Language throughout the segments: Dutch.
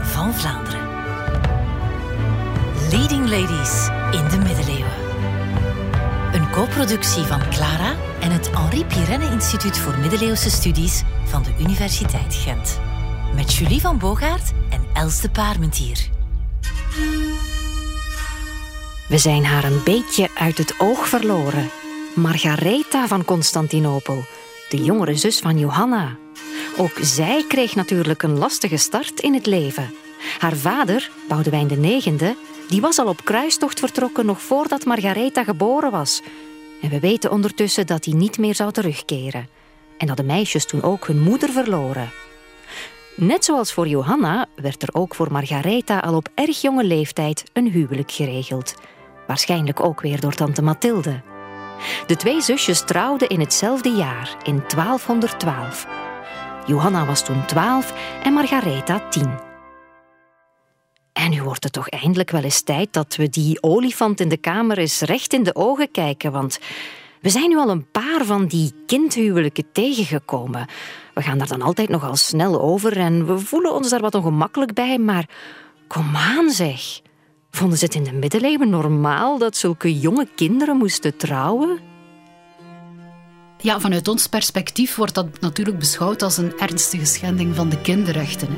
van Vlaanderen. Leading Ladies in de middeleeuwen. Een co-productie van Clara en het Henri Pirenne Instituut voor Middeleeuwse Studies van de Universiteit Gent. Met Julie van Bogaert en Els de Paarmentier. We zijn haar een beetje uit het oog verloren. Margaretha van Constantinopel, de jongere zus van Johanna. Ook zij kreeg natuurlijk een lastige start in het leven. Haar vader, Boudewijn IX, die was al op kruistocht vertrokken nog voordat Margaretha geboren was. En we weten ondertussen dat hij niet meer zou terugkeren. En dat de meisjes toen ook hun moeder verloren. Net zoals voor Johanna werd er ook voor Margaretha al op erg jonge leeftijd een huwelijk geregeld. Waarschijnlijk ook weer door tante Mathilde. De twee zusjes trouwden in hetzelfde jaar, in 1212. Johanna was toen 12 en Margaretha 10. En nu wordt het toch eindelijk wel eens tijd dat we die olifant in de kamer eens recht in de ogen kijken, want we zijn nu al een paar van die kindhuwelijken tegengekomen. We gaan daar dan altijd nogal snel over en we voelen ons daar wat ongemakkelijk bij, maar kom aan zeg. Vonden ze het in de middeleeuwen normaal dat zulke jonge kinderen moesten trouwen? Ja, vanuit ons perspectief wordt dat natuurlijk beschouwd als een ernstige schending van de kinderrechten.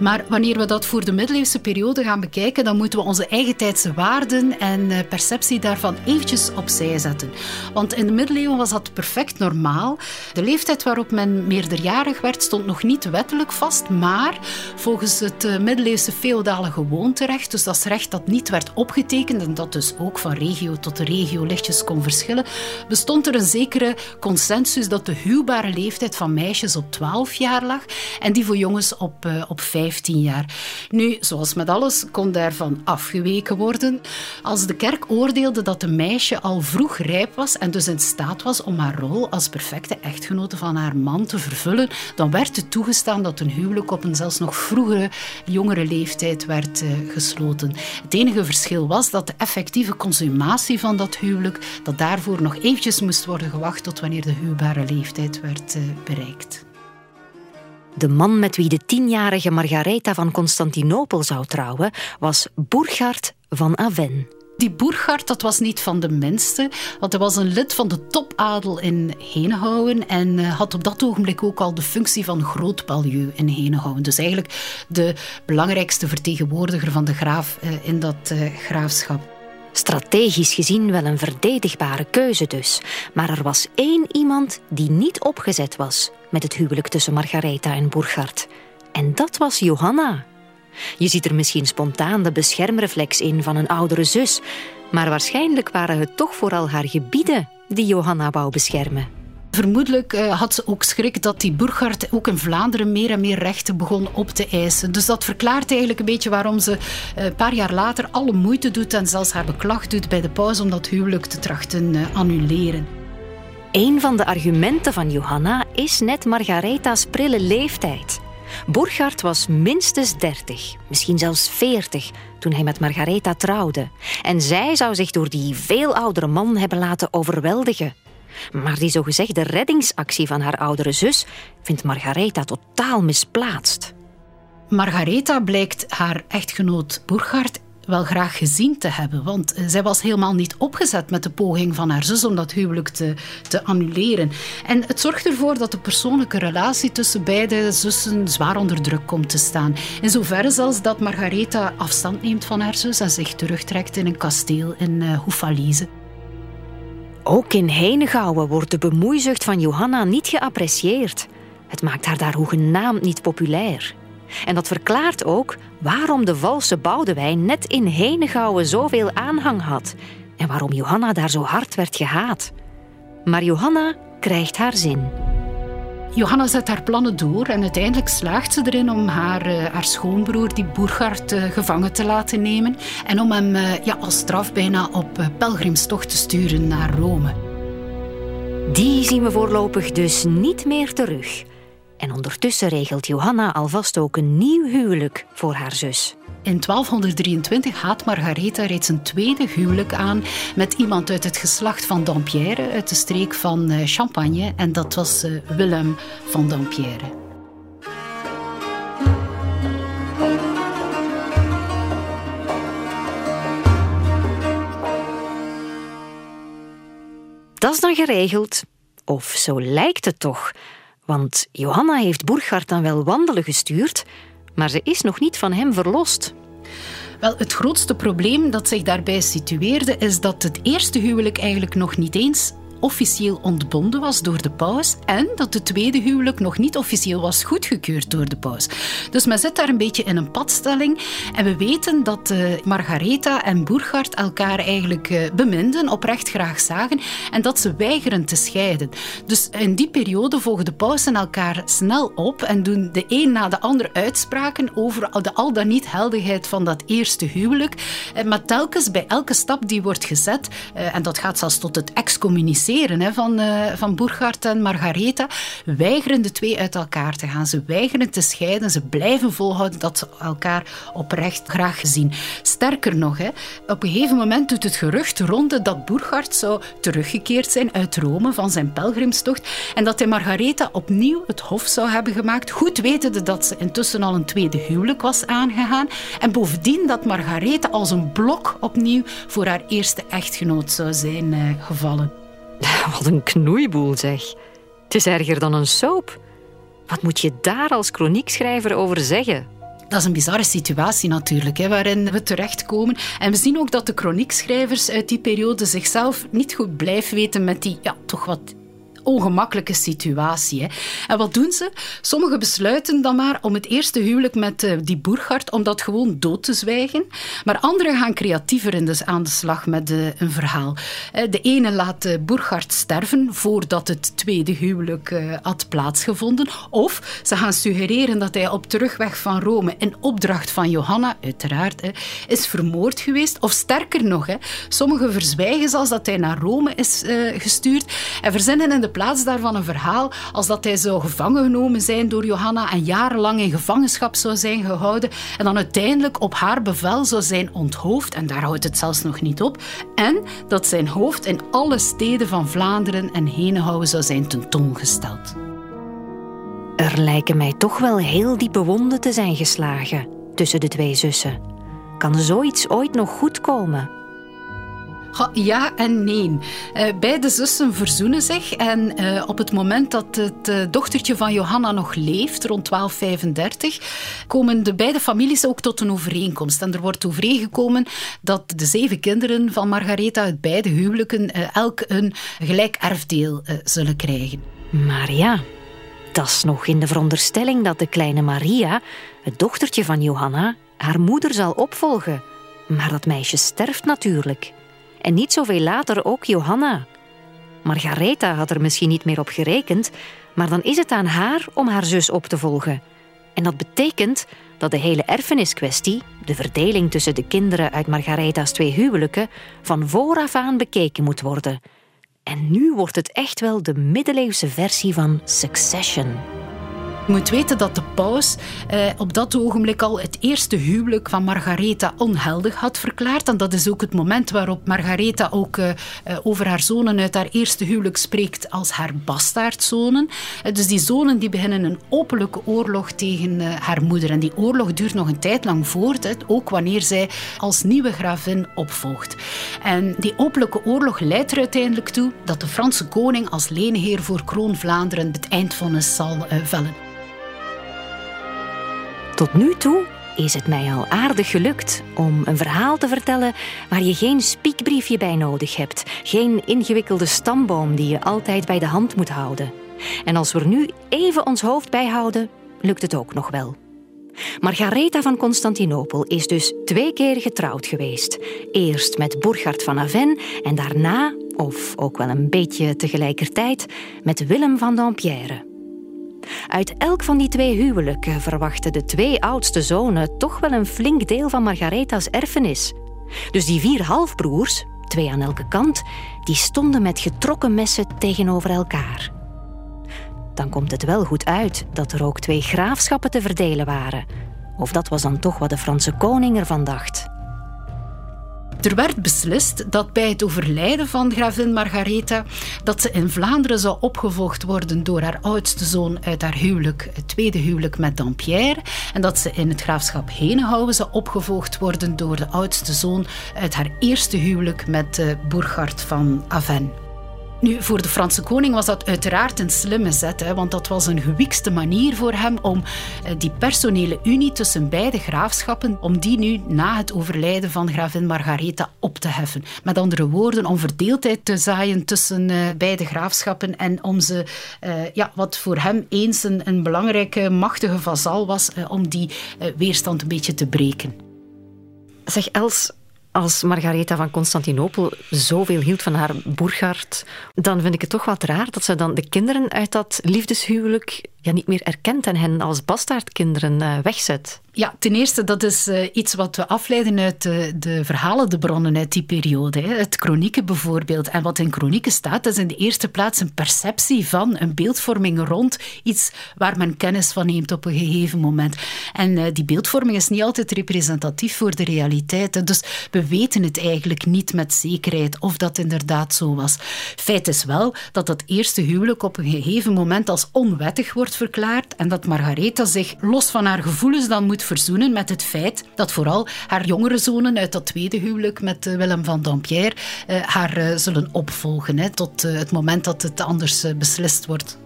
Maar wanneer we dat voor de middeleeuwse periode gaan bekijken, dan moeten we onze eigen tijdse waarden en eh, perceptie daarvan eventjes opzij zetten. Want in de middeleeuwen was dat perfect normaal. De leeftijd waarop men meerderjarig werd stond nog niet wettelijk vast, maar volgens het eh, middeleeuwse feodale gewoonterecht, dus dat is recht dat niet werd opgetekend en dat dus ook van regio tot regio lichtjes kon verschillen, bestond er een zekere consensus dat de huwbare leeftijd van meisjes op 12 jaar lag en die voor jongens op, uh, op 15 jaar. Nu, zoals met alles, kon daarvan afgeweken worden. Als de kerk oordeelde dat een meisje al vroeg rijp was en dus in staat was om haar rol als perfecte echtgenote van haar man te vervullen, dan werd het toegestaan dat een huwelijk op een zelfs nog vroegere, jongere leeftijd werd uh, gesloten. Het enige verschil was dat de effectieve consumatie van dat huwelijk, dat daarvoor nog eventjes moest worden gewacht tot wanneer de huwbare leeftijd werd uh, bereikt. De man met wie de tienjarige Margaretha van Constantinopel zou trouwen was Burchard van Aven. Die Burchard dat was niet van de minste, want hij was een lid van de topadel in Henegouwen en uh, had op dat ogenblik ook al de functie van grootpalieu in Henegouwen. Dus eigenlijk de belangrijkste vertegenwoordiger van de graaf uh, in dat graafschap. Strategisch gezien wel een verdedigbare keuze dus. Maar er was één iemand die niet opgezet was met het huwelijk tussen Margaretha en Burchard. En dat was Johanna. Je ziet er misschien spontaan de beschermreflex in van een oudere zus, maar waarschijnlijk waren het toch vooral haar gebieden die Johanna wou beschermen. Vermoedelijk uh, had ze ook schrik dat die Burgard ook in Vlaanderen meer en meer rechten begon op te eisen. Dus dat verklaart eigenlijk een beetje waarom ze uh, een paar jaar later alle moeite doet en zelfs haar beklag doet bij de paus om dat huwelijk te trachten uh, annuleren. Een van de argumenten van Johanna is net Margaretha's prille leeftijd. Burgard was minstens 30, misschien zelfs 40, toen hij met Margaretha trouwde. En zij zou zich door die veel oudere man hebben laten overweldigen. Maar die zogezegde reddingsactie van haar oudere zus vindt Margaretha totaal misplaatst. Margaretha blijkt haar echtgenoot Burgard wel graag gezien te hebben. Want eh, zij was helemaal niet opgezet met de poging van haar zus om dat huwelijk te, te annuleren. En het zorgt ervoor dat de persoonlijke relatie tussen beide zussen zwaar onder druk komt te staan. In zoverre zelfs dat Margaretha afstand neemt van haar zus en zich terugtrekt in een kasteel in uh. Ook in Henegouwen wordt de bemoeizucht van Johanna niet geapprecieerd. Het maakt haar daar hoegenaamd niet populair. En dat verklaart ook waarom de valse Boudewijn net in Henegouwen zoveel aanhang had en waarom Johanna daar zo hard werd gehaat. Maar Johanna krijgt haar zin. Johanna zet haar plannen door en uiteindelijk slaagt ze erin om haar, uh, haar schoonbroer, die Burgard, uh, gevangen te laten nemen en om hem uh, ja, als straf bijna op pelgrimstocht te sturen naar Rome. Die zien we voorlopig dus niet meer terug. En ondertussen regelt Johanna alvast ook een nieuw huwelijk voor haar zus. In 1223 gaat Margaretha reeds een tweede huwelijk aan met iemand uit het geslacht van Dampierre, uit de streek van eh, Champagne, en dat was eh, Willem van Dampierre. Dat is dan geregeld. Of zo lijkt het toch. Want Johanna heeft Burghard dan wel wandelen gestuurd, maar ze is nog niet van hem verlost. Wel, het grootste probleem dat zich daarbij situeerde is dat het eerste huwelijk eigenlijk nog niet eens officieel ontbonden was door de paus en dat het tweede huwelijk nog niet officieel was goedgekeurd door de paus. Dus men zit daar een beetje in een padstelling en we weten dat uh, Margaretha en Burgard elkaar eigenlijk uh, beminden, oprecht graag zagen en dat ze weigeren te scheiden. Dus in die periode volgen de pausen elkaar snel op en doen de een na de ander uitspraken over de al dan niet heldigheid van dat eerste huwelijk. Eh, maar telkens bij elke stap die wordt gezet, en dat gaat zelfs tot het excommuniceren hè, van, uh, van en Margaretha, weigeren de twee uit elkaar te gaan. Ze weigeren te scheiden. Ze blijven volhouden dat ze elkaar oprecht graag zien. Sterker nog, hè, op een gegeven moment doet het gerucht ronde dat Burghardt zou teruggekeerd zijn uit Rome van zijn pelgrimstocht en dat hij Margaretha opnieuw het hof zou hebben gemaakt, goed wetende dat ze intussen al een tweede huwelijk was aangegaan en bovendien dat Margaretha als een blok opnieuw voor haar eerste echtgenoot zou zijn uh, gevallen. Wat een knoeiboel zeg. Het is erger dan een soap. Wat moet je daar als chroniekschrijver over zeggen? Dat is een bizarre situatie natuurlijk, hè, waarin we terechtkomen. En we zien ook dat de chroniekschrijvers uit die periode zichzelf niet goed blijven weten met die ja, toch wat ongemakkelijke situatie. Hè. En wat doen ze? Sommigen besluiten dan maar om het eerste huwelijk met uh, die Burgard, om dat gewoon dood te zwijgen. Maar anderen gaan creatiever in de, aan de slag met uh, een verhaal. Uh, de ene laat uh, Burgard sterven voordat het tweede huwelijk had plaatsgevonden. Of ze gaan suggereren dat hij op terugweg van Rome in opdracht van Johanna, uiteraard, is vermoord geweest. Of sterker nog, hè, sommigen verzwijgen zelfs dat hij naar Rome is gestuurd en verzinnen in de plaats daarvan een verhaal als dat hij zou gevangen genomen zijn door Johanna en jarenlang in gevangenschap zou zijn gehouden en dan uiteindelijk op haar bevel zou zijn onthoofd en daar houdt het zelfs nog niet op en dat zijn hoofd in alle steden van Vlaanderen en Henenhouwen zou zijn tentoongesteld. Er lijken mij toch wel heel diepe wonden te zijn geslagen tussen de twee zussen. Kan zoiets ooit nog goed komen? Ja en nee. Uh, beide zussen verzoenen zich en uh, op het moment dat het uh, dochtertje van Johanna nog leeft, rond 1235, komen de beide families ook tot een overeenkomst. En er wordt overeengekomen dat de zeven kinderen van Margaretha uit beide huwelijken elk een gelijk erfdeel zullen krijgen. Maar ja, dat is nog in de veronderstelling dat de kleine Maria, het dochtertje van Johanna, haar moeder zal opvolgen. Maar dat meisje sterft natuurlijk en niet zoveel later ook Johanna. Margaretha had er misschien niet meer op gerekend, maar dan is het aan haar om haar zus op te volgen. En dat betekent dat de hele erfeniskwestie, de verdeling tussen de kinderen uit Margaretha's twee huwelijken, van vooraf aan bekeken moet worden. En nu wordt het echt wel de middeleeuwse versie van Succession. Je moet weten dat de paus eh, op dat ogenblik al het eerste huwelijk van Margaretha onheldig had verklaard. En dat is ook het moment waarop Margaretha ook eh, eh over haar zonen uit haar eerste huwelijk spreekt als haar bastaardzonen. Uh, dus die zonen die beginnen een openlijke oorlog tegen uh, haar moeder. En die oorlog duurt nog een tijd lang voort, ook wanneer zij als nieuwe gravin opvolgt. En die openlijke oorlog leidt er uiteindelijk toe dat de Franse koning als leenheer voor kroon Vlaanderen het eindvonnis zal vellen. Tot nu toe is het mij al aardig gelukt om een verhaal te vertellen waar je geen spiekbriefje bij nodig hebt, geen ingewikkelde stamboom die je altijd bij de hand moet houden. En als we er nu even ons hoofd bij houden, lukt het ook nog wel. Margaretha van Constantinopel is dus twee keer getrouwd geweest. Eerst met Burchard van Aven en daarna, of ook wel een beetje tegelijkertijd, met Willem van Dampierre. Uit elk van die twee huwelijken verwachten de twee oudste zonen toch wel een flink deel van Margaretha's erfenis. Dus die vier halfbroers, twee aan elke kant, die stonden met getrokken messen tegenover elkaar. Dan komt het wel goed uit dat er ook twee graafschappen te verdelen waren. Of dat was dan toch wat de Franse koning ervan dacht. Er werd beslist dat bij het overlijden van gravin Margaretha dat ze in Vlaanderen zou opgevolgd worden door haar oudste zoon uit haar huwelijk, het tweede huwelijk met Dampierre, en dat ze in het graafschap Henenhouwen zou opgevolgd worden door de oudste zoon uit haar eerste huwelijk met uh, Burchard van Aven. Nu, voor de Franse koning was dat uiteraard een slimme zet, hè, want dat was een gewikste manier voor hem om eh, die personele unie tussen beide graafschappen, om die nu na het overlijden van gravin Margaretha op te heffen. Met andere woorden, om verdeeldheid te zaaien tussen uh, beide graafschappen en om ze, uh, ja, wat voor hem eens een, een belangrijke, machtige vazal was, om die weerstand een beetje te breken. Zeg Els, als Margaretha van Constantinopel zoveel hield van haar Burgard, dan vind ik het toch wat raar dat ze dan de kinderen uit dat liefdeshuwelijk ja, niet meer erkent en hen als bastaardkinderen uh, wegzet. Ja, ten eerste, dat is uh, iets wat we afleiden uit de, de verhalen, de bronnen uit die periode. Hè. Het kronieken bijvoorbeeld. En wat in kronieken staat, is in de eerste plaats een perceptie van, een beeldvorming rond iets waar men kennis van neemt op een gegeven moment. En uh, die beeldvorming is niet altijd representatief voor de realiteit. Dus we weten het eigenlijk niet met zekerheid of dat inderdaad zo was. Feit is wel dat dat eerste huwelijk op een gegeven moment als onwettig wordt verklaard en dat Margaretha zich los van haar gevoelens dan moet verzoenen met het feit dat vooral haar jongere zonen uit dat tweede huwelijk met eh, Willem van Dampierre eh, haar eh, zullen opvolgen hè, tot het moment dat het anders beslist wordt.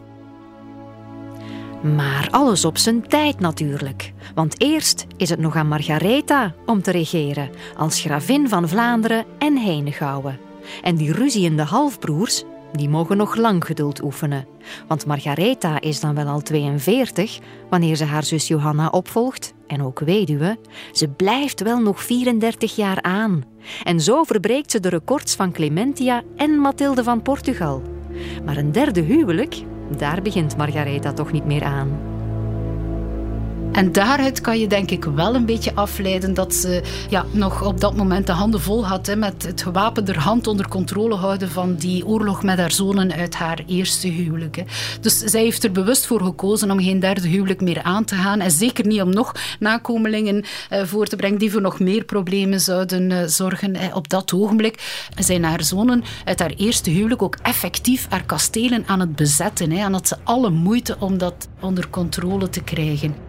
Maar alles op zijn tijd natuurlijk. Want eerst is het nog aan Margaretha om te regeren als gravin van Vlaanderen en Henegouwen. En die ruziende halfbroers die mogen nog lang geduld oefenen. Want Margaretha is dan wel al 42 wanneer ze haar zus Johanna opvolgt, en ook weduwe. Ze blijft wel nog 34 jaar aan. En zo verbreekt ze de records van Clementia en Mathilde van Portugal. Maar een derde huwelijk, daar begint Margaretha toch niet meer aan. En daaruit kan je denk ik wel een beetje afleiden dat ze ja, nog op dat moment de handen vol had hè, met het gewapende hand onder controle houden van die oorlog met haar zonen uit haar eerste huwelijk. Hè. Dus zij heeft er bewust voor gekozen om geen derde huwelijk meer aan te gaan en zeker niet om nog nakomelingen eh, voor te brengen die voor nog meer problemen zouden eh, zorgen. Op dat ogenblik zijn haar zonen uit haar eerste huwelijk ook effectief haar kastelen aan het bezetten. Hè, en had ze alle moeite om dat onder controle te krijgen.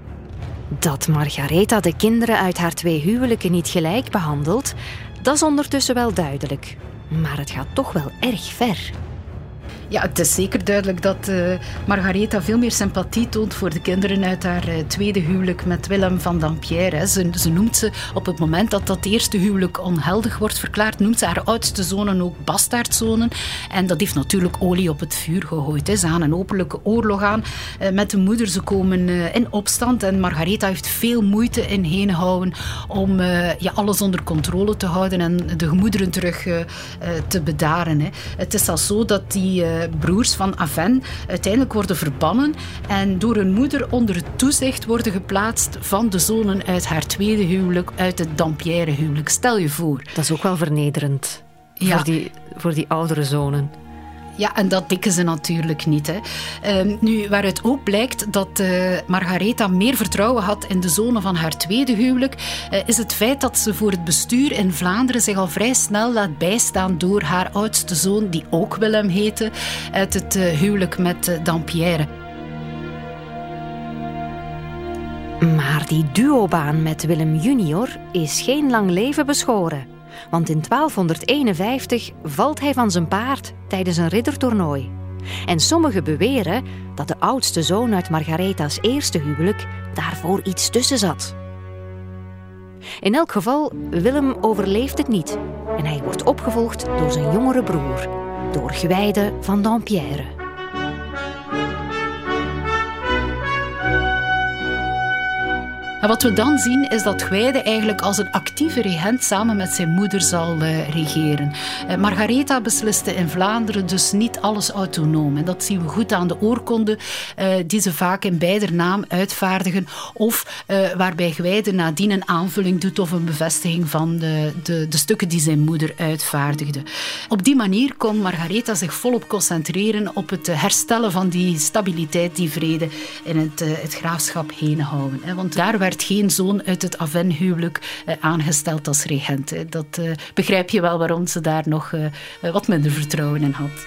Dat Margaretha de kinderen uit haar twee huwelijken niet gelijk behandelt, dat is ondertussen wel duidelijk. Maar het gaat toch wel erg ver. Ja, het is zeker duidelijk dat uh, Margaretha veel meer sympathie toont voor de kinderen uit haar uh, tweede huwelijk met Willem van Dampierre. Ze, noemt ze op het moment dat dat eerste huwelijk onheldig wordt verklaard, noemt ze haar oudste zonen ook bastaardzonen. En dat heeft natuurlijk olie op het vuur gegooid. Hè. Ze gaan een openlijke oorlog aan uh, met de moeder. Ze komen in opstand en Margaretha heeft veel moeite in heen houden om alles onder controle te houden en de gemoederen terug te bedaren. Hè. Het is al zo dat die broers van Aven uiteindelijk worden verbannen en door hun moeder onder toezicht worden geplaatst van de zonen uit haar tweede huwelijk, uit het Dampierre huwelijk. Stel je voor. Dat is ook wel vernederend voor, die, voor die oudere zonen. Ja, en dat dikken ze natuurlijk niet. Hè. Uh, nu, waaruit ook blijkt dat uh, Margaretha meer vertrouwen had in de zonen van haar tweede huwelijk, uh, is het feit dat ze voor het bestuur in Vlaanderen zich al vrij snel laat bijstaan door haar oudste zoon, die ook Willem heette, uit het eh, huwelijk met Dampierre. Maar die duobaan met Willem junior is geen lang leven beschoren want in 1251 valt hij van zijn paard tijdens een riddertoernooi. En sommigen beweren dat de oudste zoon uit Margaretha's eerste huwelijk daarvoor iets tussen zat. In elk geval, Willem overleeft het niet en hij wordt opgevolgd door zijn jongere broer, door Gwijde van Dampierre. En wat we dan zien is dat Gwijde eigenlijk als een actieve regent samen met zijn moeder zal uh, regeren. Uh, Margaretha besliste in Vlaanderen dus niet alles autonoom. En dat zien we goed aan de oorkonde uh, die ze vaak in beider naam uitvaardigen. Of waarbij Gwijde nadien een aanvulling doet of een bevestiging van de, de, de, stukken die zijn moeder uitvaardigde. Op die manier kon Margaretha zich volop concentreren op het herstellen van die stabiliteit, die vrede in het, het graafschap heen houden. Want daar werd geen zoon uit het Aven-huwelijk eh, aangesteld als regent. Dat eh, begrijp je wel waarom ze daar nog eh, wat minder vertrouwen in had.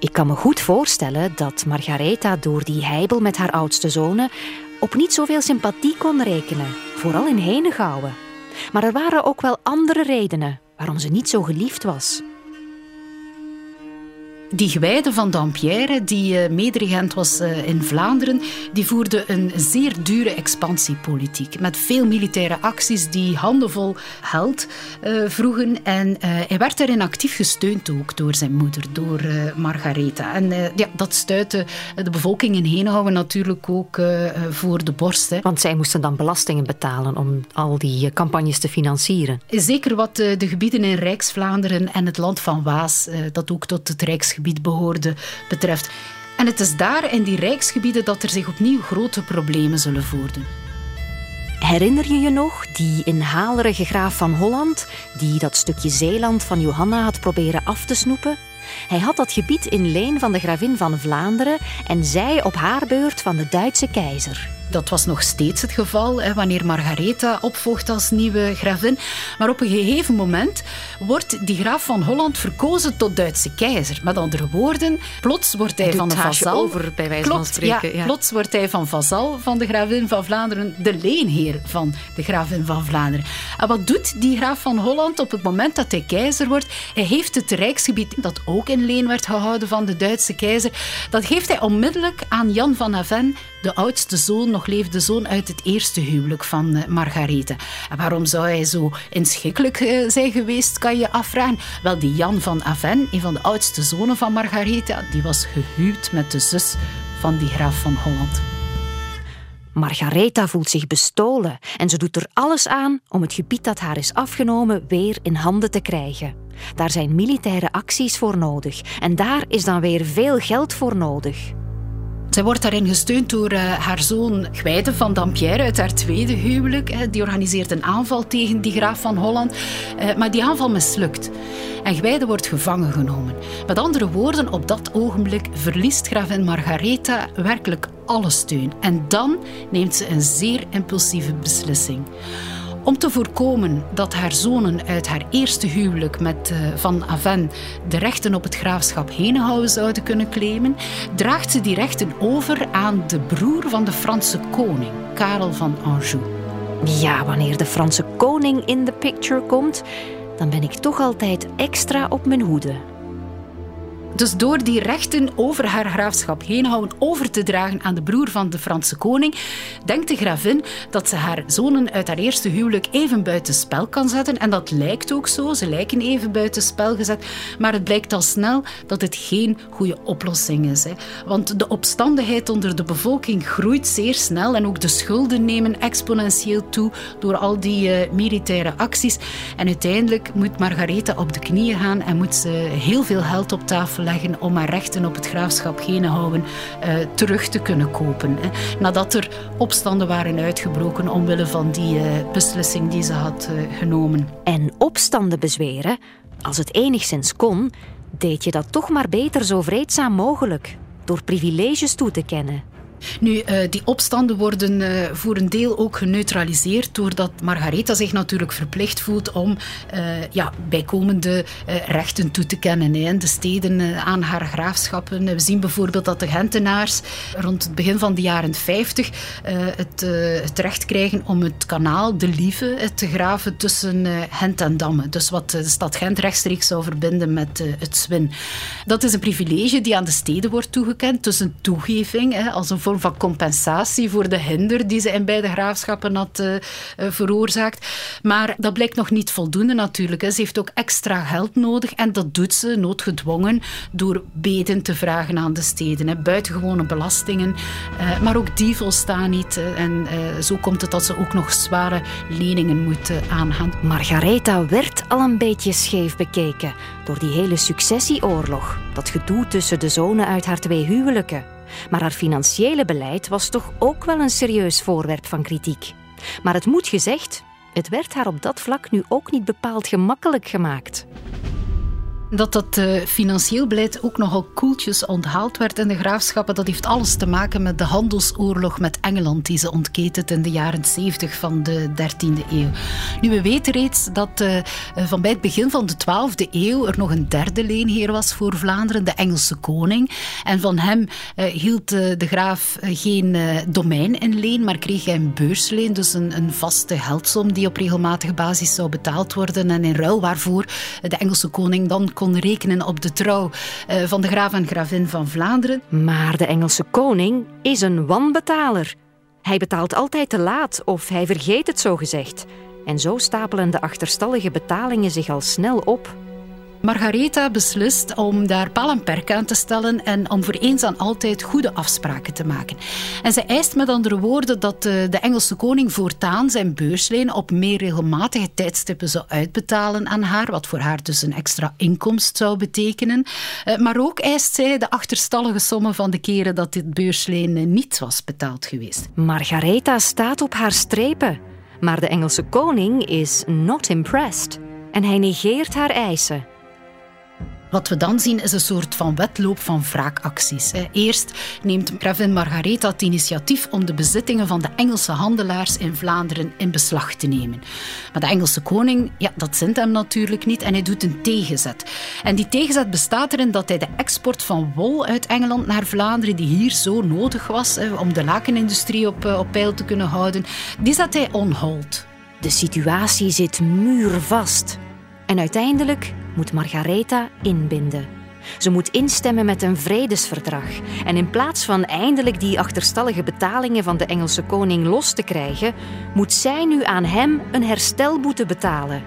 Ik kan me goed voorstellen dat Margaretha door die heibel met haar oudste zonen op niet zoveel sympathie kon rekenen, vooral in Henegouwen. Maar er waren ook wel andere redenen waarom ze niet zo geliefd was. Die gewijde van Dampierre, die uh, mederegent was uh, in Vlaanderen, die voerde een zeer dure expansiepolitiek. Met veel militaire acties die handenvol geld uh, vroegen. En hij werd daarin actief gesteund ook door zijn moeder, door Margaretha. En ja, dat stuitte de bevolking in Henegouwen natuurlijk ook voor de borst. Hè. Want zij moesten dan belastingen betalen om al die campagnes te financieren. Zeker wat de gebieden in Rijks-Vlaanderen en het land van Waas, dat ook tot het Rijksgebied behoorde, betreft. En het is daar in die rijksgebieden dat er zich opnieuw grote problemen zullen voordoen. Herinner je je nog die inhalerige graaf van Holland, die dat stukje Zeeland van Johanna had proberen af te snoepen? Hij had dat gebied in leen van de gravin van Vlaanderen en zij op haar beurt van de Duitse keizer. Dat was nog steeds het geval hè, wanneer Margaretha opvolgt als nieuwe gravin. Maar op een gegeven moment wordt die graaf van Holland verkozen tot Duitse keizer. Met andere woorden, plots wordt hij van de vazal... over, bij wijze van spreken. Ja, Plots wordt hij van vazal van de gravin van Vlaanderen de leenheer van de gravin van Vlaanderen. En wat doet die graaf van Holland op het moment dat hij keizer wordt? Hij heeft het rijksgebied, dat ook in leen werd gehouden van de Duitse keizer, dat geeft hij onmiddellijk aan Jan van Aven, de oudste zoon nog leefde zoon uit het eerste huwelijk van uh, Margarethe. En waarom zou hij zo inschikkelijk uh, zijn geweest, kan je afvragen. Wel, die Jan van Aven, een van de oudste zonen van Margarethe, die was gehuwd met de zus van die graaf van Holland. Margaretha voelt zich bestolen en ze doet er alles aan om het gebied dat haar is afgenomen weer in handen te krijgen. Daar zijn militaire acties voor nodig en daar is dan weer veel geld voor nodig. Zij wordt daarin gesteund door uh, haar zoon Gwijde van Dampierre uit haar tweede huwelijk. Die organiseert een aanval tegen die graaf van Holland. Uh, maar die aanval mislukt. En Gwijde wordt gevangen genomen. Met andere woorden, op dat ogenblik verliest gravin Margaretha werkelijk alle steun. En dan neemt ze een zeer impulsieve beslissing. Om te voorkomen dat haar zonen uit haar eerste huwelijk met uh, Van Aven de rechten op het graafschap Henenhouwen zouden kunnen claimen, draagt ze die rechten over aan de broer van de Franse koning, Karel van Anjou. Ja, wanneer de Franse koning in de picture komt, dan ben ik toch altijd extra op mijn hoede. Dus door die rechten over haar graafschap Henegouwen over te dragen aan de broer van de Franse koning, denkt de gravin dat ze haar zonen uit haar eerste huwelijk even buiten spel kan zetten. En dat lijkt ook zo, ze lijken even buiten spel gezet. Maar het blijkt al snel dat het geen goede oplossing is. Hè. Want de opstandigheid onder de bevolking groeit zeer snel en ook de schulden nemen exponentieel toe door al die uh, militaire acties. En uiteindelijk moet Margaretha op de knieën gaan en moet ze heel veel geld op tafel leggen om haar rechten op het graafschap Genenhouden uh, terug te kunnen kopen. Hè. Nadat er opstanden waren uitgebroken omwille van die uh, beslissing die ze had uh, genomen. En opstanden bezweren, als het enigszins kon, deed je dat toch maar beter zo vreedzaam mogelijk, door privileges toe te kennen. Nu, uh, die opstanden worden uh, voor een deel ook geneutraliseerd doordat Margaretha zich natuurlijk verplicht voelt om uh, ja, bijkomende rechten toe te kennen in de steden aan haar graafschappen. We zien bijvoorbeeld dat de Gentenaars rond het begin van de jaren 50 het, het recht krijgen om het kanaal de Lieve te graven tussen Gent en Damme. Dus wat de stad Gent rechtstreeks zou verbinden met het Zwin. Dat is een privilege die aan de steden wordt toegekend, dus een toegeving als een van compensatie voor de hinder die ze in beide graafschappen had uh, veroorzaakt. Maar dat blijkt nog niet voldoende natuurlijk. Hè. Ze heeft ook extra geld nodig en dat doet ze noodgedwongen door beden te vragen aan de steden. Hè. Buitengewone belastingen, uh, maar ook die volstaan niet. en zo komt het dat ze ook nog zware leningen moet aangaan. Margaretha werd al een beetje scheef bekeken door die hele successieoorlog. Dat gedoe tussen de zonen uit haar twee huwelijken. Maar haar financiële beleid was toch ook wel een serieus voorwerp van kritiek. Maar het moet gezegd, het werd haar op dat vlak nu ook niet bepaald gemakkelijk gemaakt. Dat dat uh, financieel beleid ook nogal koeltjes onthaald werd in de graafschappen, dat heeft alles te maken met de handelsoorlog met Engeland die ze ontketent in de jaren 70 van de 13e eeuw. Nu, we weten reeds dat uh, van bij het begin van de 12e eeuw er nog een derde leenheer was voor Vlaanderen, de Engelse koning. En van hem hield de graaf geen domein in leen, maar kreeg hij een beursleen, dus een, een vaste geldsom die op regelmatige basis zou betaald worden. En in ruil waarvoor de Engelse koning dan kon rekenen op de trouw eh, van de graaf en gravin van Vlaanderen. Maar de Engelse koning is een wanbetaler. Hij betaalt altijd te laat of hij vergeet het zo gezegd. En zo stapelen de achterstallige betalingen zich al snel op. Margaretha beslist om daar paal en perk aan te stellen en om voor eens en altijd goede afspraken te maken. En zij eist met andere woorden dat de, de Engelse koning voortaan zijn beursleen op meer regelmatige tijdstippen zou uitbetalen aan haar, wat voor haar dus een extra inkomst zou betekenen. Eh, maar ook eist zij de achterstallige sommen van de keren dat dit beursleen niet was betaald geweest. Margaretha staat op haar strepen, maar de Engelse koning is not impressed en hij negeert haar eisen. Wat we dan zien is een soort van wedloop van wraakacties. Eerst neemt gravin Margaretha het initiatief om de bezittingen van de Engelse handelaars in Vlaanderen in beslag te nemen. Maar de Engelse koning, ja, dat zint hem natuurlijk niet en hij doet een tegenzet. En die tegenzet bestaat erin dat hij de export van wol uit Engeland naar Vlaanderen, die hier zo nodig was om de lakenindustrie op, eh, op peil te kunnen houden, die zet hij on hold. De situatie zit muurvast. En uiteindelijk moet Margaretha inbinden. Ze moet instemmen met een vredesverdrag. En in plaats van eindelijk die achterstallige betalingen van de Engelse koning los te krijgen, moet zij nu aan hem een herstelboete betalen.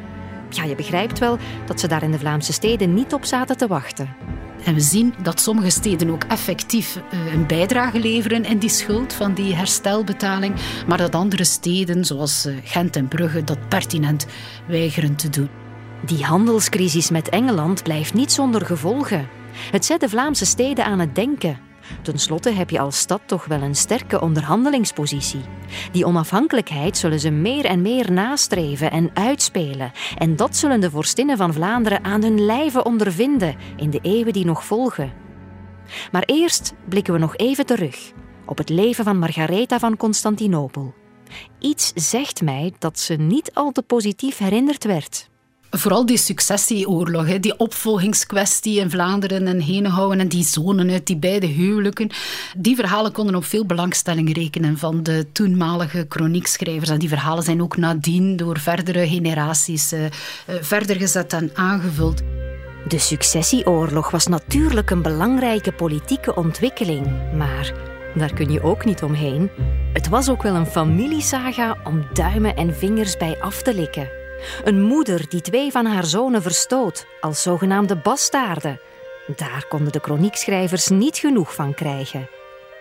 Ja, je begrijpt wel dat ze daar in de Vlaamse steden niet op zaten te wachten. En we zien dat sommige steden ook effectief eh, een bijdrage leveren in die schuld van die herstelbetaling, maar dat andere steden, zoals eh, Gent en Brugge, dat pertinent weigeren te doen. Die handelscrisis met Engeland blijft niet zonder gevolgen. Het zet de Vlaamse steden aan het denken. Ten slotte heb je als stad toch wel een sterke onderhandelingspositie. Die onafhankelijkheid zullen ze meer en meer nastreven en uitspelen. En dat zullen de vorstinnen van Vlaanderen aan hun lijve ondervinden in de eeuwen die nog volgen. Maar eerst blikken we nog even terug op het leven van Margaretha van Constantinopel. Iets zegt mij dat ze niet al te positief herinnerd werd. Vooral die successieoorlog, die opvolgingskwestie in Vlaanderen en Henegouwen en die zonen uit die beide huwelijken. Die verhalen konden op veel belangstelling rekenen van de toenmalige chroniekschrijvers. En die verhalen zijn ook nadien door verdere generaties uh, verder gezet en aangevuld. De successieoorlog was natuurlijk een belangrijke politieke ontwikkeling, maar daar kun je ook niet omheen. Het was ook wel een familiesaga om duimen en vingers bij af te likken. Een moeder die twee van haar zonen verstoot als zogenaamde bastaarden. Daar konden de kroniekschrijvers niet genoeg van krijgen.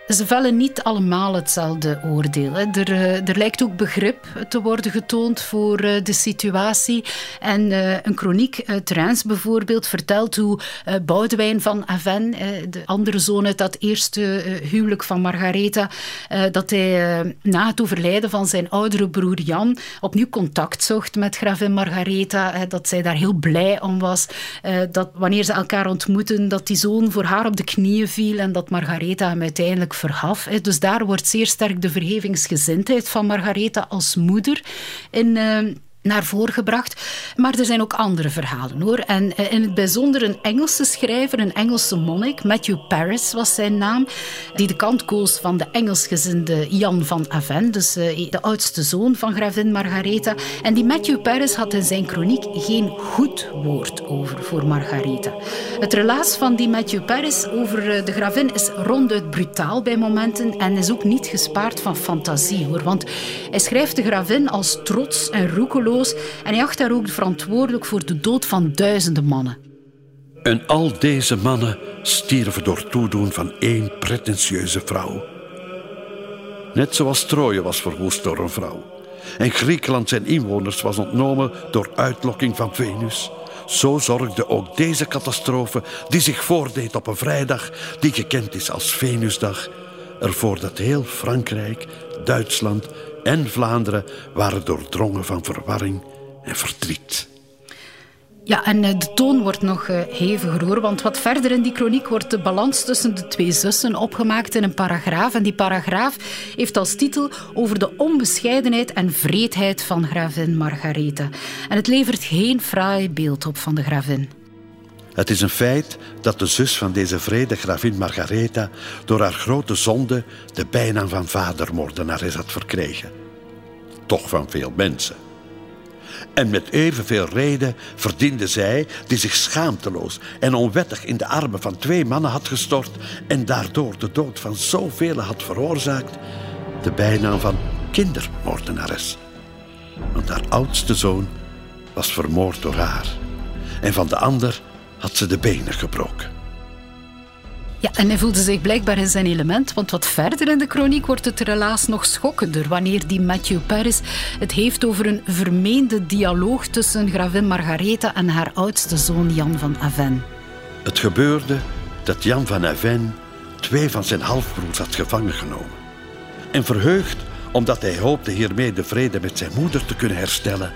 Ze vellen niet allemaal hetzelfde oordeel. Er, eh, er, lijkt ook begrip te worden getoond voor eh, de situatie. En uh, een chroniek Reims bijvoorbeeld vertelt hoe Boudewijn van Aven, de andere zoon uit dat eerste huwelijk van Margaretha, dat hij na het overlijden van zijn oudere broer Jan opnieuw contact zocht met gravin Margaretha. dat zij daar heel blij om was. dat wanneer ze elkaar ontmoeten, dat die zoon voor haar op de knieën viel en dat Margaretha hem uiteindelijk vergaf. Dus daar wordt zeer sterk de vergevingsgezindheid van Margaretha als moeder in naar voren gebracht. Maar er zijn ook andere verhalen hoor. En eh, in het bijzonder een Engelse schrijver, een Engelse monnik, Matthew Paris was zijn naam, die de kant koos van de Engelsgezinde Jan van Aven, dus eh, de oudste zoon van gravin Margaretha. En die Matthew Paris had in zijn kroniek geen goed woord over voor Margaretha. Het relaas van die Matthew Paris over eh, de gravin is ronduit brutaal bij momenten en is ook niet gespaard van fantasie hoor. Want hij schrijft de gravin als trots en roekeloos en hij acht daar ook verantwoordelijk voor de dood van duizenden mannen. En al deze mannen stierven door toedoen van één pretentieuze vrouw. Net zoals Troje was verwoest door een vrouw. En Griekenland zijn inwoners was ontnomen door uitlokking van Venus. Zo zorgde ook deze catastrofe, die zich voordeed op een vrijdag, die gekend is als Venusdag, ervoor dat heel Frankrijk, Duitsland en Vlaanderen waren doordrongen van verwarring en verdriet. Ja, en eh, de toon wordt nog eh, heviger hoor, want wat verder in die kroniek wordt de balans tussen de twee zussen opgemaakt in een paragraaf. En die paragraaf heeft als titel over de onbescheidenheid en vreedheid van gravin Margaretha. En het levert geen fraai beeld op van de gravin. Het is een feit dat de zus van deze vrede gravin Margaretha door haar grote zonde de bijnaam van vadermoordenares had verkregen. Toch van veel mensen. En met evenveel reden verdiende zij, die zich schaamteloos en onwettig in de armen van twee mannen had gestort en daardoor de dood van zoveel had veroorzaakt, de bijnaam van kindermoordenares. Want haar oudste zoon was vermoord door haar. En van de ander had ze de benen gebroken. Ja, en hij voelde zich blijkbaar in zijn element, want wat verder in de chroniek wordt het helaas nog schokkender wanneer die Matthew Paris het heeft over een vermeende dialoog tussen gravin Margaretha en haar oudste zoon Jan van Aven. Het gebeurde dat Jan van Aven twee van zijn halfbroers had gevangen genomen. En verheugd omdat hij hoopte hiermee de vrede met zijn moeder te kunnen herstellen,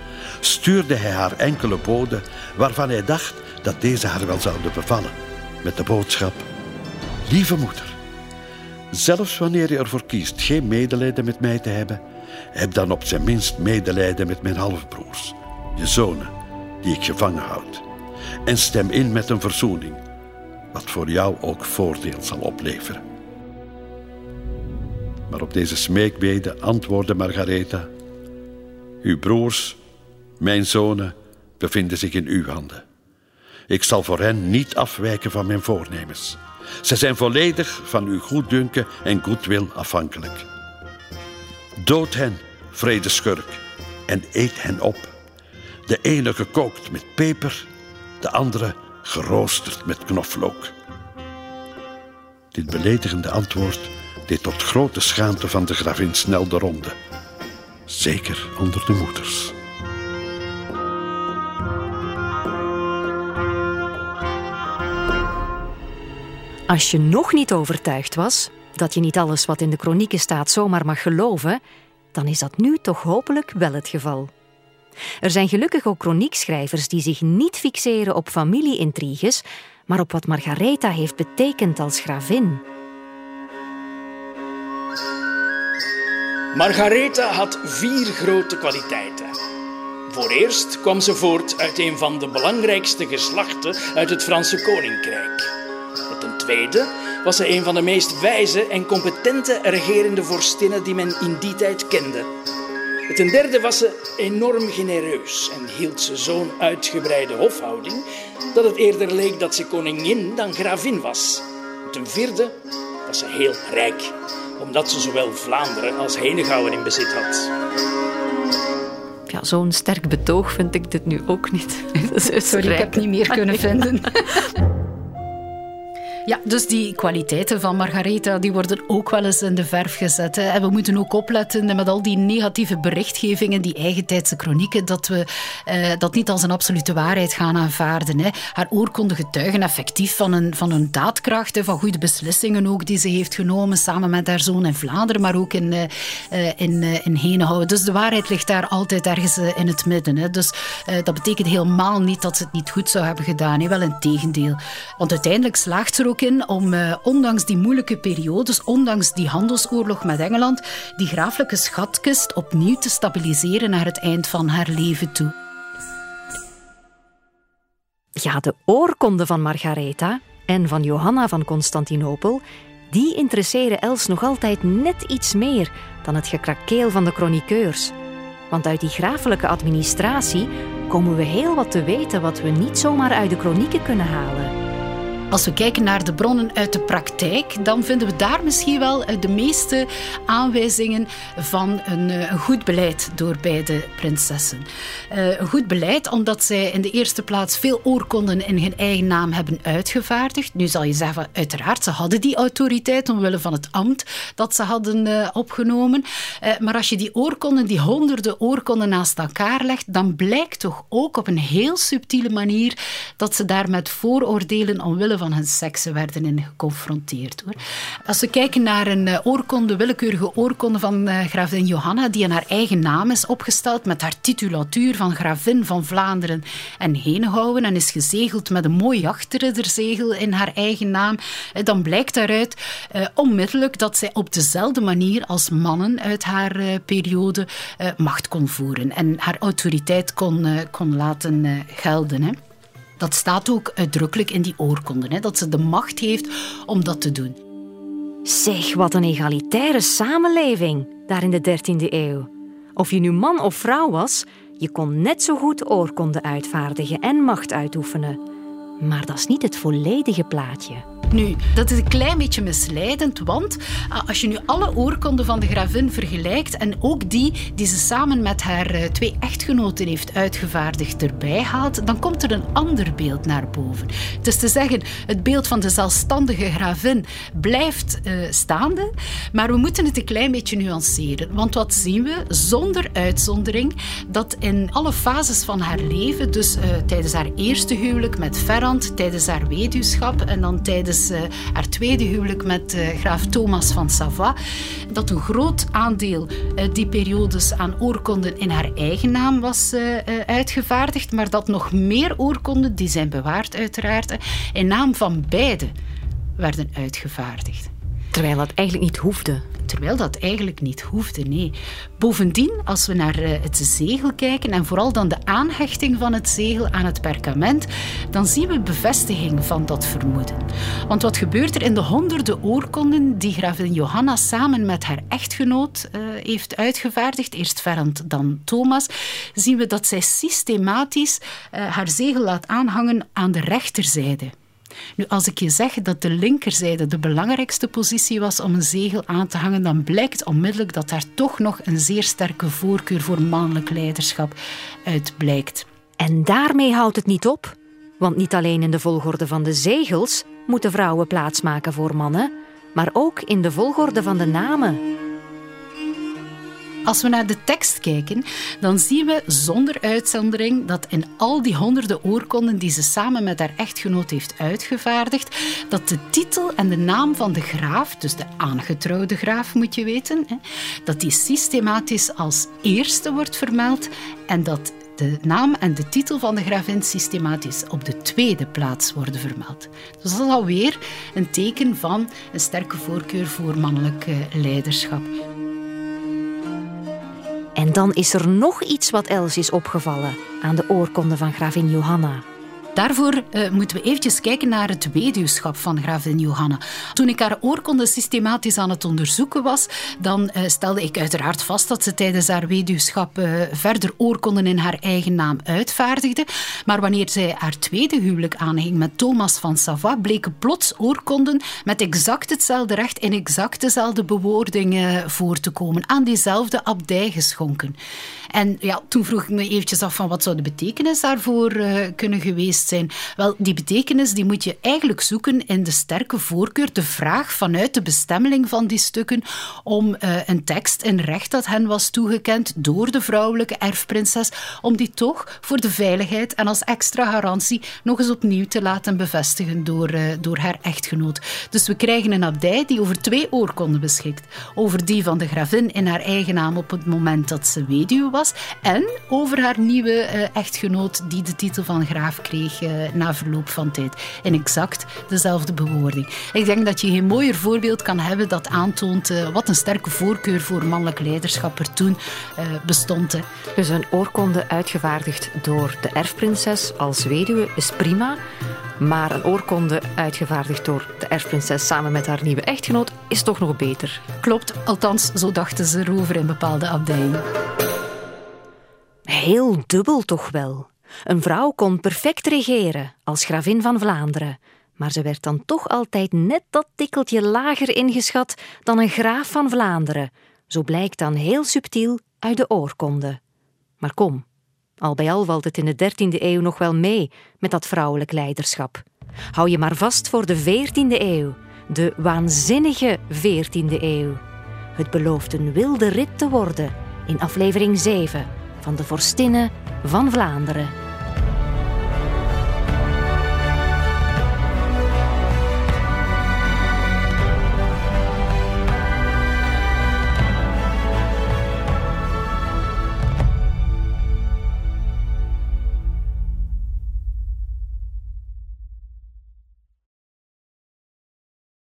stuurde hij haar enkele boden waarvan hij dacht dat deze haar wel zouden bevallen, met de boodschap Lieve moeder, zelfs wanneer je ervoor kiest geen medelijden met mij te hebben, heb dan op zijn minst medelijden met mijn halfbroers, je zonen, die ik gevangen houd. En stem in met een verzoening, wat voor jou ook voordeel zal opleveren. Maar op deze smeekbede antwoordde Margaretha: Uw broers, mijn zonen, bevinden zich in uw handen. Ik zal voor hen niet afwijken van mijn voornemens. Ze zijn volledig van uw goeddunken en goedwil afhankelijk. Dood hen, vredeschurk, en eet hen op. De ene gekookt met peper, de andere geroosterd met knoflook. Dit beledigende antwoord deed tot grote schaamte van de gravin snel de ronde. Zeker onder de moeders. Als je nog niet overtuigd was dat je niet alles wat in de kronieken staat zomaar mag geloven, dan is dat nu toch hopelijk wel het geval. Er zijn gelukkig ook kroniekschrijvers die zich niet fixeren op familieintriges, maar op wat Margaretha heeft betekend als gravin. Margaretha had vier grote kwaliteiten. Voor eerst kwam ze voort uit een van de belangrijkste geslachten uit het Franse Koninkrijk. Ten tweede was ze een van de meest wijze en competente regerende vorstinnen die men in die tijd kende. Ten derde was ze enorm genereus en hield ze zo'n uitgebreide hofhouding dat het eerder leek dat ze koningin dan gravin was. Ten vierde was ze heel rijk, omdat ze zowel Vlaanderen als Henegouwen in bezit had. Ja, zo'n sterk betoog vind ik dit nu ook niet. Sorry, ik heb niet meer kunnen vinden. Ja, dus die kwaliteiten van Margaretha die worden ook wel eens in de verf gezet. Hè. En we moeten ook opletten met al die negatieve berichtgevingen, die eigentijdse chronieken, dat we eh, dat niet als een absolute waarheid gaan aanvaarden. Hè. Haar oorkonde getuigen effectief van een, van een daadkracht, van goede beslissingen ook die ze heeft genomen samen met haar zoon in Vlaanderen, maar ook in, uh, in, uh, in. Dus de waarheid ligt daar altijd ergens in het midden. Hè. Dus dat betekent helemaal niet dat ze het niet goed zou hebben gedaan. Hè. Wel in tegendeel. Want uiteindelijk slaagt ze er ook om, uh, ondanks die moeilijke periodes, ondanks die handelsoorlog met Engeland, die graaflijke schatkist opnieuw te stabiliseren naar het eind van haar leven toe. Ja, de oorkonde van Margaretha en van Johanna van Constantinopel, die interesseren Els nog altijd net iets meer dan het gekrakeel van de chroniqueurs. Want uit die grafelijke administratie komen we heel wat te weten wat we niet zomaar uit de chronieken kunnen halen. Als we kijken naar de bronnen uit de praktijk, dan vinden we daar misschien wel eh, de meeste aanwijzingen van een, eh, een goed beleid door beide prinsessen. Uh, een goed beleid omdat zij in de eerste plaats veel oorkonden in hun eigen naam hebben uitgevaardigd. Nu zal je zeggen, uiteraard, ze hadden die autoriteit omwille van het ambt dat ze hadden opgenomen. Maar als je die oorkonden, die honderden oorkonden naast elkaar legt, dan blijkt toch ook op een heel subtiele manier dat ze daar met vooroordelen omwille van hun seksen werden in geconfronteerd. Hoor. Als we kijken naar een uh, oorkonde, willekeurige oorkonde van uh, gravin Johanna, die in haar eigen naam is opgesteld met haar titulatuur van gravin van Vlaanderen en Henegouwen en is gezegeld met een mooi jachtridderzegel in haar eigen naam, uh, dan blijkt daaruit onmiddellijk dat zij op dezelfde manier als mannen uit haar periode macht kon voeren en haar autoriteit kon, kon laten gelden. Hè. Dat staat ook uitdrukkelijk in die oorkonden, hè, dat ze de macht heeft om dat te doen. Zeg, wat een egalitaire samenleving daar in de 13e eeuw. Of je nu man of vrouw was, Je kon net zo goed oorkonden uitvaardigen en macht uitoefenen. Maar dat is niet het volledige plaatje. Nu, dat is een klein beetje misleidend, want ah, als je nu alle oorkonden van de gravin vergelijkt en ook die die ze samen met haar eh, twee echtgenoten heeft uitgevaardigd erbij haalt, dan komt er een ander beeld naar boven. Is te zeggen, het beeld van de zelfstandige gravin blijft uh, staande, maar we moeten het een klein beetje nuanceren. Want wat zien we? Zonder uitzondering dat in alle fases van haar leven, dus tijdens haar eerste huwelijk met Tijdens haar weduwschap en dan tijdens uh, haar tweede huwelijk met uh, graaf Thomas van Savoie, dat een groot aandeel uh, die periodes aan oorkonden in haar eigen naam was uitgevaardigd, maar dat nog meer oorkonden, die zijn bewaard uiteraard, in naam van beide werden uitgevaardigd. Terwijl dat eigenlijk niet hoefde. Terwijl dat eigenlijk niet hoefde, nee. Bovendien, als we naar eh, het zegel kijken en vooral dan de aanhechting van het zegel aan het perkament, dan zien we bevestiging van dat vermoeden. Want wat gebeurt er in de honderden oorkonden die gravin Johanna samen met haar echtgenoot uh, heeft uitgevaardigd, eerst Ferrand, dan Thomas, zien we dat zij systematisch uh, haar zegel laat aanhangen aan de rechterzijde. Nu, als ik je zeg dat de linkerzijde de belangrijkste positie was om een zegel aan te hangen, dan blijkt onmiddellijk dat daar toch nog een zeer sterke voorkeur voor mannelijk leiderschap uit blijkt. En daarmee houdt het niet op. Want niet alleen in de volgorde van de zegels moeten vrouwen plaatsmaken voor mannen, maar ook in de volgorde van de namen. Als we naar de tekst kijken, dan zien we zonder uitzondering dat in al die honderden oorkonden die ze samen met haar echtgenoot heeft uitgevaardigd, dat de titel en de naam van de graaf, dus de aangetrouwde graaf moet je weten, dat die systematisch als eerste wordt vermeld en dat de naam en de titel van de gravin systematisch op de tweede plaats worden vermeld. Dus dat is alweer een teken van een sterke voorkeur voor mannelijk leiderschap. En dan is er nog iets wat Els is opgevallen aan de oorkonde van gravin Johanna. Daarvoor uh, moeten we eventjes kijken naar het weduwschap van gravin Johanna. Toen ik haar oorkonde systematisch aan het onderzoeken was, dan uh, stelde ik uiteraard vast dat ze tijdens haar weduwschap uh, verder oorkonden in haar eigen naam uitvaardigde. Maar wanneer zij haar tweede huwelijk aanging met Thomas van Savoie, bleken plots oorkonden met exact hetzelfde recht in exact dezelfde bewoording voor te komen, aan diezelfde abdij geschonken. En ja, toen vroeg ik me eventjes af van wat zou de betekenis daarvoor kunnen geweest zijn. Wel, die betekenis die moet je eigenlijk zoeken in de sterke voorkeur, de vraag vanuit de bestemmeling van die stukken om uh, een tekst, een recht dat hen was toegekend door de vrouwelijke erfprinses, om die toch voor de veiligheid en als extra garantie nog eens opnieuw te laten bevestigen door, uh, door haar echtgenoot. Dus we krijgen een abdij die over twee oorkonden beschikt. Over die van de gravin in haar eigen naam op het moment dat ze weduwe was en over haar nieuwe uh, echtgenoot die de titel van graaf kreeg uh, na verloop van tijd. In exact dezelfde bewoording. Ik denk dat je geen mooier voorbeeld kan hebben dat aantoont uh, wat een sterke voorkeur voor mannelijk leiderschap er toen bestond. Dus een oorkonde uitgevaardigd door de erfprinses als weduwe is prima. Maar een oorkonde uitgevaardigd door de erfprinses samen met haar nieuwe echtgenoot is toch nog beter. Klopt, althans, zo dachten ze erover in bepaalde abdijen. Heel dubbel toch wel. Een vrouw kon perfect regeren als gravin van Vlaanderen, maar ze werd dan toch altijd net dat tikkeltje lager ingeschat dan een graaf van Vlaanderen. Zo blijkt dan heel subtiel uit de oorkonde. Maar kom, al bij al valt het in de dertiende eeuw nog wel mee met dat vrouwelijk leiderschap. Hou je maar vast voor de veertiende eeuw, de waanzinnige veertiende eeuw. Het belooft een wilde rit te worden in aflevering 7 van de Vorstinnen van Vlaanderen.